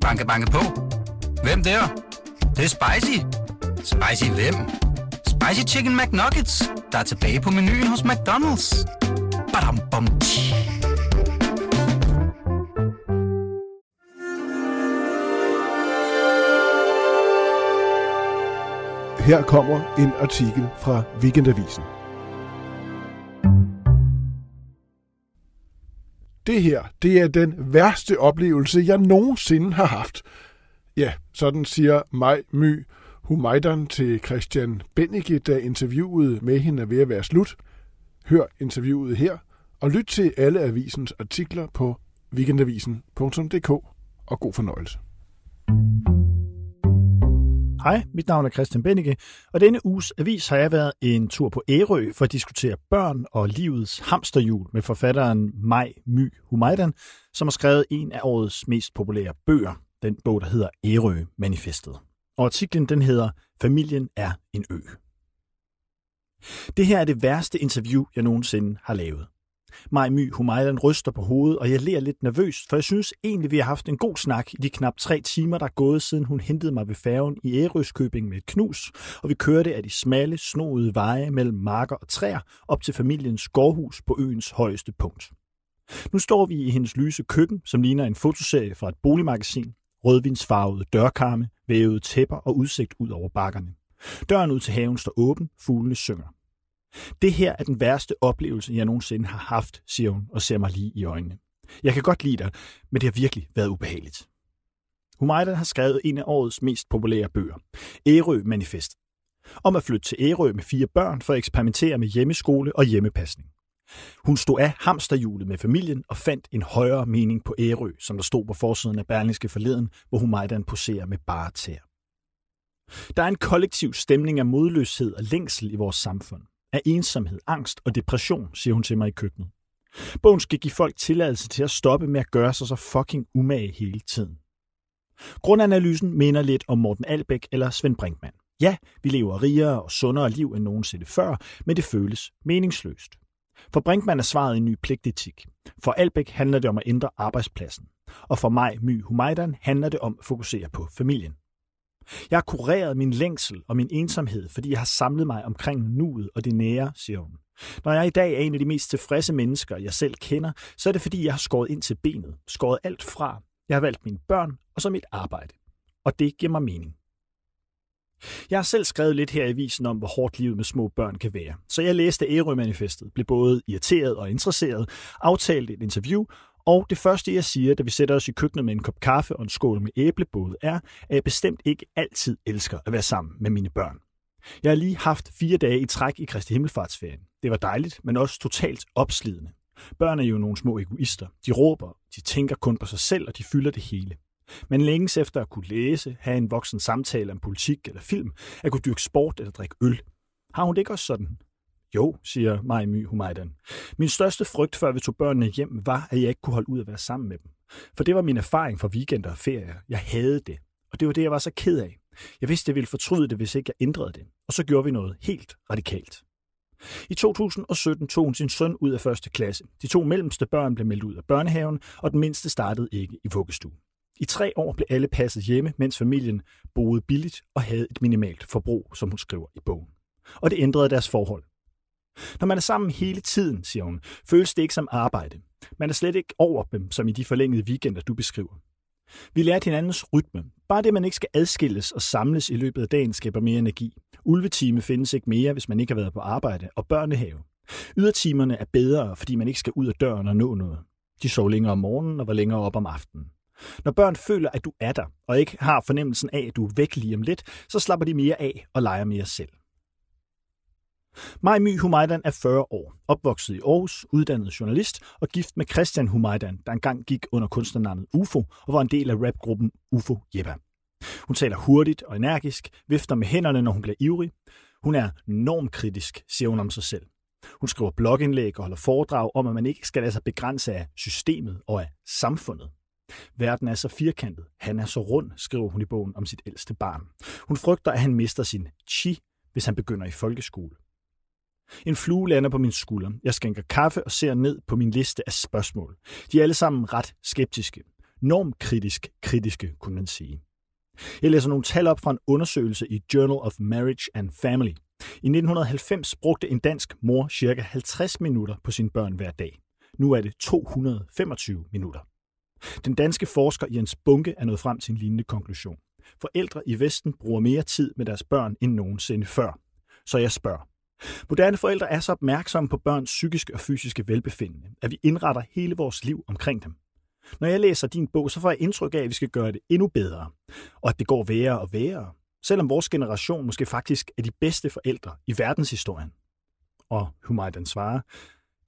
Banke, banke på. Hvem der? Det, det er spicy. Spicy hvem? Spicy Chicken McNuggets, der er tilbage på menuen hos McDonald's. Badum, bom, tji. Her kommer en artikel fra Weekendavisen. Det her, det er den værste oplevelse, jeg nogensinde har haft. Ja, sådan siger Maj My Humaidan til Christian Bennike, da interviewet med hende er ved at være slut. Hør interviewet her, og lyt til alle avisens artikler på weekendavisen.dk, og god fornøjelse. Hej, mit navn er Christian Bennike, og denne uges avis har jeg været en tur på Ærø for at diskutere børn og livets hamsterhjul med forfatteren Maj My Humaydan, som har skrevet en af årets mest populære bøger, den bog, der hedder Ærø Manifestet. Og artiklen den hedder Familien er en ø. Det her er det værste interview, jeg nogensinde har lavet. Maj My Humaydan ryster på hovedet, og jeg ler lidt nervøst, for jeg synes egentlig, vi har haft en god snak i de knap tre timer, der er gået, siden hun hentede mig ved færgen i Ærøskøbing med et knus, og vi kørte af de smalle, snoede veje mellem marker og træer op til familiens gårdhus på øens højeste punkt. Nu står vi i hendes lyse køkken, som ligner en fotoserie fra et boligmagasin, rødvinsfarvede dørkarme, vævede tæpper og udsigt ud over bakkerne. Døren ud til haven står åben, fuglene synger. Det her er den værste oplevelse, jeg nogensinde har haft, siger hun og ser mig lige i øjnene. Jeg kan godt lide dig, men det har virkelig været ubehageligt. Humaydan har skrevet en af årets mest populære bøger, Ærø Manifest, om at flytte til Ærø med fire børn for at eksperimentere med hjemmeskole og hjemmepasning. Hun stod af hamsterhjulet med familien og fandt en højere mening på Ærø, som der stod på forsiden af Berlingske forleden, hvor Humaydan poserer med bare tæer. Der er en kollektiv stemning af modløshed og længsel i vores samfund af ensomhed, angst og depression, siger hun til mig i køkkenet. Bogen skal give folk tilladelse til at stoppe med at gøre sig så fucking umage hele tiden. Grundanalysen minder lidt om Morten Albæk eller Svend Brinkmann. Ja, vi lever rigere og sundere liv end nogensinde før, men det føles meningsløst. For Brinkmann er svaret en ny pligtetik. For Albæk handler det om at ændre arbejdspladsen. Og for mig, My Humaydan, handler det om at fokusere på familien. Jeg har kureret min længsel og min ensomhed, fordi jeg har samlet mig omkring nuet og det nære, siger hun. Når jeg i dag er en af de mest tilfredse mennesker, jeg selv kender, så er det fordi, jeg har skåret ind til benet, skåret alt fra. Jeg har valgt mine børn og så mit arbejde. Og det giver mig mening. Jeg har selv skrevet lidt her i avisen om, hvor hårdt livet med små børn kan være. Så jeg læste Ærø-manifestet, blev både irriteret og interesseret, aftalte et interview og det første, jeg siger, da vi sætter os i køkkenet med en kop kaffe og en skål med æblebåde, er, at jeg bestemt ikke altid elsker at være sammen med mine børn. Jeg har lige haft fire dage i træk i Kristi Himmelfartsferien. Det var dejligt, men også totalt opslidende. Børn er jo nogle små egoister. De råber, de tænker kun på sig selv, og de fylder det hele. Men længes efter at kunne læse, have en voksen samtale om politik eller film, at kunne dyrke sport eller drikke øl. Har hun det ikke også sådan? Jo, siger Maj My Humaydan. Min største frygt, før vi tog børnene hjem, var, at jeg ikke kunne holde ud at være sammen med dem. For det var min erfaring fra weekender og ferier. Jeg havde det. Og det var det, jeg var så ked af. Jeg vidste, jeg ville fortryde det, hvis ikke jeg ændrede det. Og så gjorde vi noget helt radikalt. I 2017 tog hun sin søn ud af første klasse. De to mellemste børn blev meldt ud af børnehaven, og den mindste startede ikke i vuggestue. I tre år blev alle passet hjemme, mens familien boede billigt og havde et minimalt forbrug, som hun skriver i bogen. Og det ændrede deres forhold. Når man er sammen hele tiden, siger hun, føles det ikke som arbejde. Man er slet ikke over dem, som i de forlængede weekender, du beskriver. Vi lærte hinandens rytme. Bare det, man ikke skal adskilles og samles i løbet af dagen, skaber mere energi. Ulvetime findes ikke mere, hvis man ikke har været på arbejde, og børnehave. Ydertimerne er bedre, fordi man ikke skal ud af døren og nå noget. De sov længere om morgenen og var længere op om aftenen. Når børn føler, at du er der, og ikke har fornemmelsen af, at du er væk lige om lidt, så slapper de mere af og leger mere selv. Maj My Humaydan er 40 år, opvokset i Aarhus, uddannet journalist og gift med Christian Humaydan, der engang gik under kunstnernavnet UFO og var en del af rapgruppen UFO Jeppa. Hun taler hurtigt og energisk, vifter med hænderne, når hun bliver ivrig. Hun er normkritisk, siger hun om sig selv. Hun skriver blogindlæg og holder foredrag om, at man ikke skal lade sig begrænse af systemet og af samfundet. Verden er så firkantet, han er så rund, skriver hun i bogen om sit ældste barn. Hun frygter, at han mister sin chi, hvis han begynder i folkeskole. En flue lander på min skulder. Jeg skænker kaffe og ser ned på min liste af spørgsmål. De er alle sammen ret skeptiske. normkritisk kritiske, kunne man sige. Jeg læser nogle tal op fra en undersøgelse i Journal of Marriage and Family. I 1990 brugte en dansk mor ca. 50 minutter på sine børn hver dag. Nu er det 225 minutter. Den danske forsker Jens Bunke er nået frem til en lignende konklusion. Forældre i Vesten bruger mere tid med deres børn end nogensinde før. Så jeg spørger. Moderne forældre er så opmærksomme på børns psykiske og fysiske velbefindende, at vi indretter hele vores liv omkring dem. Når jeg læser din bog, så får jeg indtryk af, at vi skal gøre det endnu bedre, og at det går værre og værre, selvom vores generation måske faktisk er de bedste forældre i verdenshistorien. Og Humaydan svarer,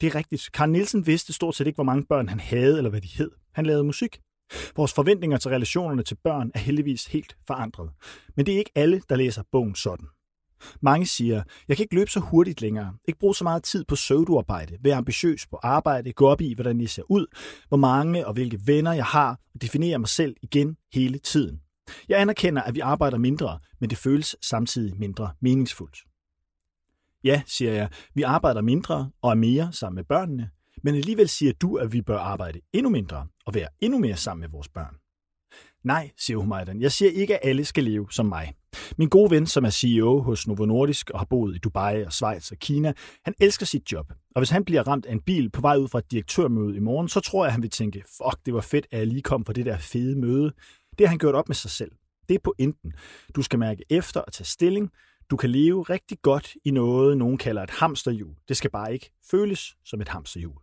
det er rigtigt. Karl Nielsen vidste stort set ikke, hvor mange børn han havde eller hvad de hed. Han lavede musik. Vores forventninger til relationerne til børn er heldigvis helt forandret. Men det er ikke alle, der læser bogen sådan. Mange siger, jeg kan ikke løbe så hurtigt længere, ikke bruge så meget tid på søvduarbejde, være ambitiøs på arbejde, gå op i, hvordan jeg ser ud, hvor mange og hvilke venner jeg har, og definere mig selv igen hele tiden. Jeg anerkender, at vi arbejder mindre, men det føles samtidig mindre meningsfuldt. Ja, siger jeg, vi arbejder mindre og er mere sammen med børnene, men alligevel siger du, at vi bør arbejde endnu mindre og være endnu mere sammen med vores børn. Nej, siger Humaydan. Jeg siger ikke, at alle skal leve som mig. Min gode ven, som er CEO hos Novo Nordisk og har boet i Dubai og Schweiz og Kina, han elsker sit job. Og hvis han bliver ramt af en bil på vej ud fra et direktørmøde i morgen, så tror jeg, at han vil tænke, fuck, det var fedt, at jeg lige kom fra det der fede møde. Det har han gjort op med sig selv. Det er pointen. Du skal mærke efter og tage stilling. Du kan leve rigtig godt i noget, nogen kalder et hamsterhjul. Det skal bare ikke føles som et hamsterhjul.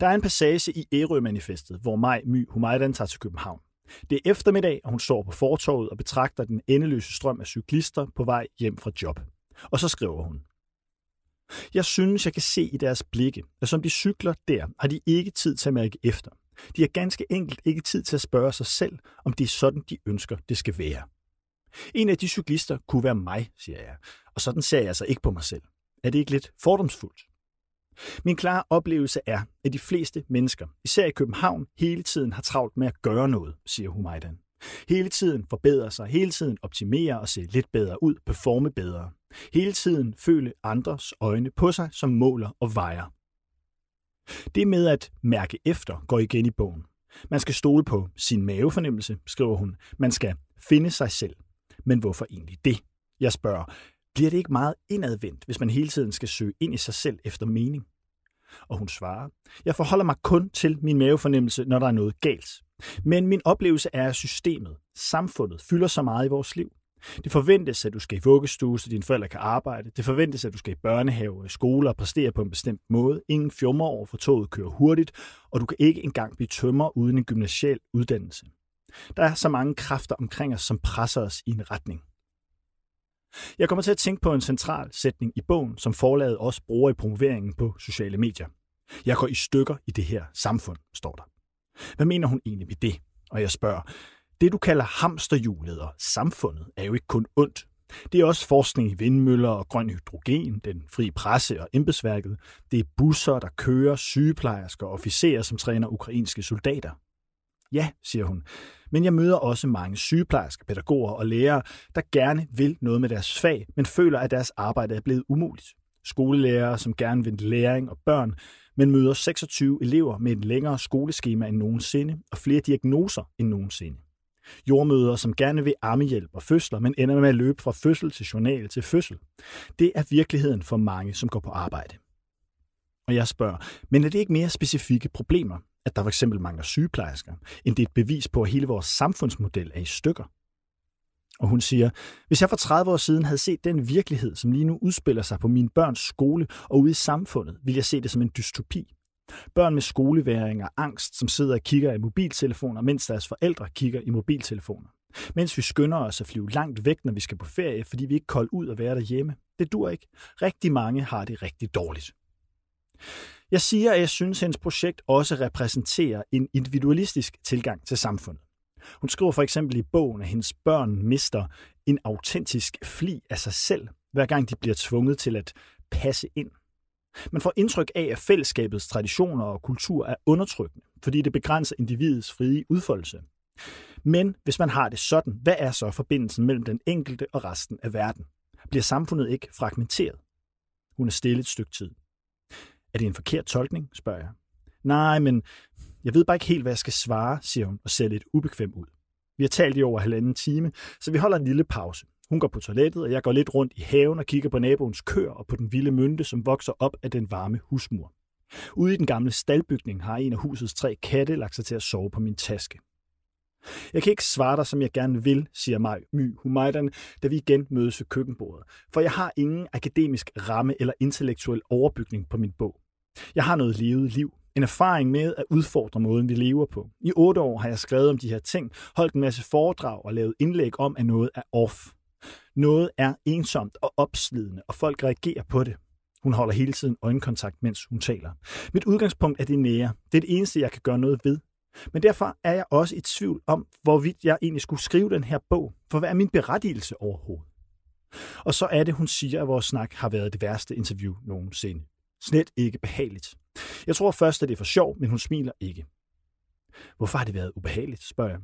Der er en passage i Ærø-manifestet, hvor Maj My Humaydan tager til København. Det er eftermiddag, og hun står på fortorvet og betragter den endeløse strøm af cyklister på vej hjem fra job. Og så skriver hun. Jeg synes, jeg kan se i deres blikke, at som de cykler der, har de ikke tid til at mærke efter. De har ganske enkelt ikke tid til at spørge sig selv, om det er sådan, de ønsker, det skal være. En af de cyklister kunne være mig, siger jeg, og sådan ser jeg altså ikke på mig selv. Er det ikke lidt fordomsfuldt? Min klare oplevelse er, at de fleste mennesker, især i København, hele tiden har travlt med at gøre noget, siger Humaydan. Hele tiden forbedre sig, hele tiden optimere og se lidt bedre ud, performe bedre. Hele tiden føle andres øjne på sig som måler og vejer. Det med at mærke efter går igen i bogen. Man skal stole på sin mavefornemmelse, skriver hun. Man skal finde sig selv. Men hvorfor egentlig det? Jeg spørger, bliver det ikke meget indadvendt, hvis man hele tiden skal søge ind i sig selv efter mening? Og hun svarer, jeg forholder mig kun til min mavefornemmelse, når der er noget galt. Men min oplevelse er, at systemet, samfundet, fylder så meget i vores liv. Det forventes, at du skal i vuggestue, så dine forældre kan arbejde. Det forventes, at du skal i børnehave og i skole og præstere på en bestemt måde. Ingen fjummer over for toget kører hurtigt, og du kan ikke engang blive tømmer uden en gymnasial uddannelse. Der er så mange kræfter omkring os, som presser os i en retning. Jeg kommer til at tænke på en central sætning i bogen, som forlaget også bruger i promoveringen på sociale medier. Jeg går i stykker i det her samfund, står der. Hvad mener hun egentlig med det? Og jeg spørger, det du kalder hamsterhjulet og samfundet er jo ikke kun ondt. Det er også forskning i vindmøller og grøn hydrogen, den frie presse og embedsværket. Det er busser, der kører, sygeplejersker og officerer, som træner ukrainske soldater. Ja, siger hun, men jeg møder også mange sygeplejersker, pædagoger og lærere, der gerne vil noget med deres fag, men føler, at deres arbejde er blevet umuligt. Skolelærere, som gerne vil læring og børn, men møder 26 elever med et længere skoleskema end nogensinde og flere diagnoser end nogensinde. Jordmøder, som gerne vil ammehjælp og fødsler, men ender med at løbe fra fødsel til journal til fødsel. Det er virkeligheden for mange, som går på arbejde. Og jeg spørger, men er det ikke mere specifikke problemer, at der for eksempel mangler sygeplejersker, end det er et bevis på, at hele vores samfundsmodel er i stykker? Og hun siger, hvis jeg for 30 år siden havde set den virkelighed, som lige nu udspiller sig på mine børns skole og ude i samfundet, ville jeg se det som en dystopi. Børn med skoleværing og angst, som sidder og kigger i mobiltelefoner, mens deres forældre kigger i mobiltelefoner. Mens vi skynder os at flyve langt væk, når vi skal på ferie, fordi vi ikke koldt ud og være derhjemme. Det dur ikke. Rigtig mange har det rigtig dårligt. Jeg siger, at jeg synes, at hendes projekt også repræsenterer en individualistisk tilgang til samfundet. Hun skriver for eksempel i bogen, at hendes børn mister en autentisk fli af sig selv, hver gang de bliver tvunget til at passe ind. Man får indtryk af, at fællesskabets traditioner og kultur er undertrykkende, fordi det begrænser individets frie udfoldelse. Men hvis man har det sådan, hvad er så forbindelsen mellem den enkelte og resten af verden? Bliver samfundet ikke fragmenteret? Hun er stille et stykke tid. Er det en forkert tolkning, spørger jeg. Nej, men Jeg ved bare ikke helt, hvad jeg skal svare, siger hun og ser lidt ubekvem ud. Vi har talt i over halvanden time, så vi holder en lille pause. Hun går på toilettet, og jeg går lidt rundt i haven og kigger på naboens køer og på den vilde mynte, som vokser op af den varme husmur. Ude i den gamle staldbygning har en af husets tre katte lagt sig til at sove på min taske. Jeg kan ikke svare dig, som jeg gerne vil, siger mig My Humaydan, da vi igen mødes ved køkkenbordet, for jeg har ingen akademisk ramme eller intellektuel overbygning på min bog. Jeg har noget levet liv, en erfaring med at udfordre måden, vi lever på. I otte år har jeg skrevet om de her ting, holdt en masse foredrag og lavet indlæg om, at noget er off. Noget er ensomt og opslidende, og folk reagerer på det. Hun holder hele tiden øjenkontakt, mens hun taler. Mit udgangspunkt er det nære. Det er det eneste, jeg kan gøre noget ved. Men derfor er jeg også i tvivl om, hvorvidt jeg egentlig skulle skrive den her bog. For hvad er min berettigelse overhovedet? Og så er det, hun siger, at vores snak har været det værste interview nogensinde. Slet ikke behageligt. Jeg tror først, at det er for sjov, men hun smiler ikke. Hvorfor har det været ubehageligt, spørger jeg.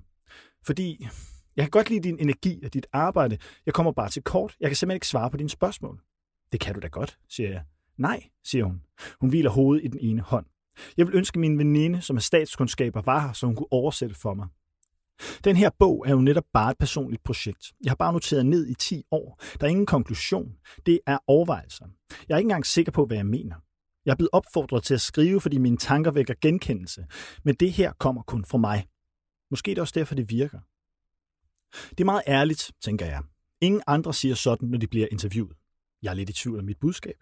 Fordi jeg kan godt lide din energi og dit arbejde. Jeg kommer bare til kort. Jeg kan simpelthen ikke svare på dine spørgsmål. Det kan du da godt, siger jeg. Nej, siger hun. Hun hviler hovedet i den ene hånd. Jeg vil ønske min veninde, som er statskundskaber, var her, så hun kunne oversætte for mig. Den her bog er jo netop bare et personligt projekt. Jeg har bare noteret ned i 10 år. Der er ingen konklusion. Det er overvejelser. Jeg er ikke engang sikker på, hvad jeg mener. Jeg er blevet opfordret til at skrive, fordi mine tanker vækker genkendelse. Men det her kommer kun fra mig. Måske er det også derfor, det virker. Det er meget ærligt, tænker jeg. Ingen andre siger sådan, når de bliver interviewet. Jeg er lidt i tvivl om mit budskab.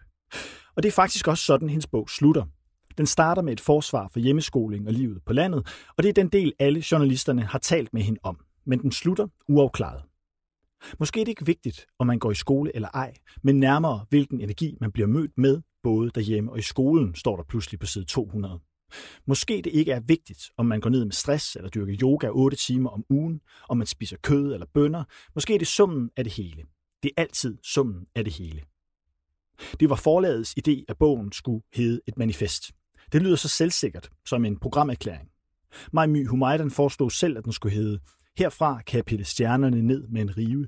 Og det er faktisk også sådan, hendes bog slutter. Den starter med et forsvar for hjemmeskoling og livet på landet, og det er den del, alle journalisterne har talt med hende om. Men den slutter uafklaret. Måske er det ikke vigtigt, om man går i skole eller ej, men nærmere hvilken energi man bliver mødt med, både derhjemme og i skolen, står der pludselig på side 200. Måske det ikke er vigtigt, om man går ned med stress eller dyrker yoga 8 timer om ugen, om man spiser kød eller bønner. Måske er det summen af det hele. Det er altid summen af det hele. Det var forlagets idé, at bogen skulle hedde et manifest. Det lyder så selvsikkert som en programerklæring. My Humaydan foreslog selv, at den skulle hedde Herfra kan jeg pille stjernerne ned med en rive.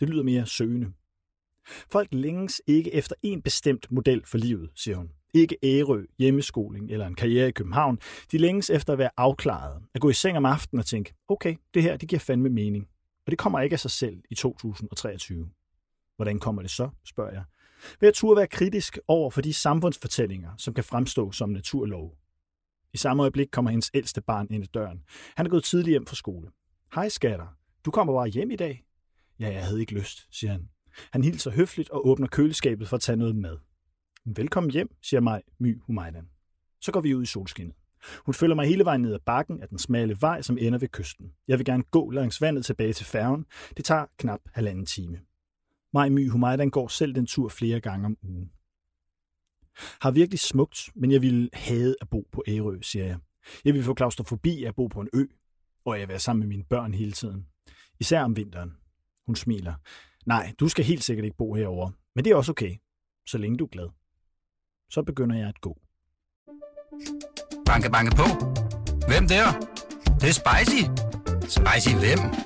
Det lyder mere søgende. Folk længes ikke efter en bestemt model for livet, siger hun. Ikke ærø, hjemmeskoling eller en karriere i København. De længes efter at være afklaret. At gå i seng om aftenen og tænke, okay, det her det giver fandme mening. Og det kommer ikke af sig selv i 2023. Hvordan kommer det så, spørger jeg. Ved at turde være kritisk over for de samfundsfortællinger, som kan fremstå som naturlov. I samme øjeblik kommer hendes ældste barn ind ad døren. Han er gået tidligt hjem fra skole. Hej skatter, du kommer bare hjem i dag? Ja, jeg havde ikke lyst, siger han. Han hilser høfligt og åbner køleskabet for at tage noget mad. Velkommen hjem, siger mig My Humaydan. Så går vi ud i solskinnet. Hun følger mig hele vejen ned ad bakken af den smalle vej, som ender ved kysten. Jeg vil gerne gå langs vandet tilbage til færgen. Det tager knap halvanden time. Maj My Humaydan går selv den tur flere gange om ugen. Har virkelig smukt, men jeg ville have at bo på Ærø, siger jeg. Jeg vil få klaustrofobi af at bo på en ø, og jeg være sammen med mine børn hele tiden. Især om vinteren. Hun smiler. Nej, du skal helt sikkert ikke bo herover, men det er også okay, så længe du er glad. Så begynder jeg at gå. Banke, banke på. Hvem der? Det, det er spicy. Spicy hvem?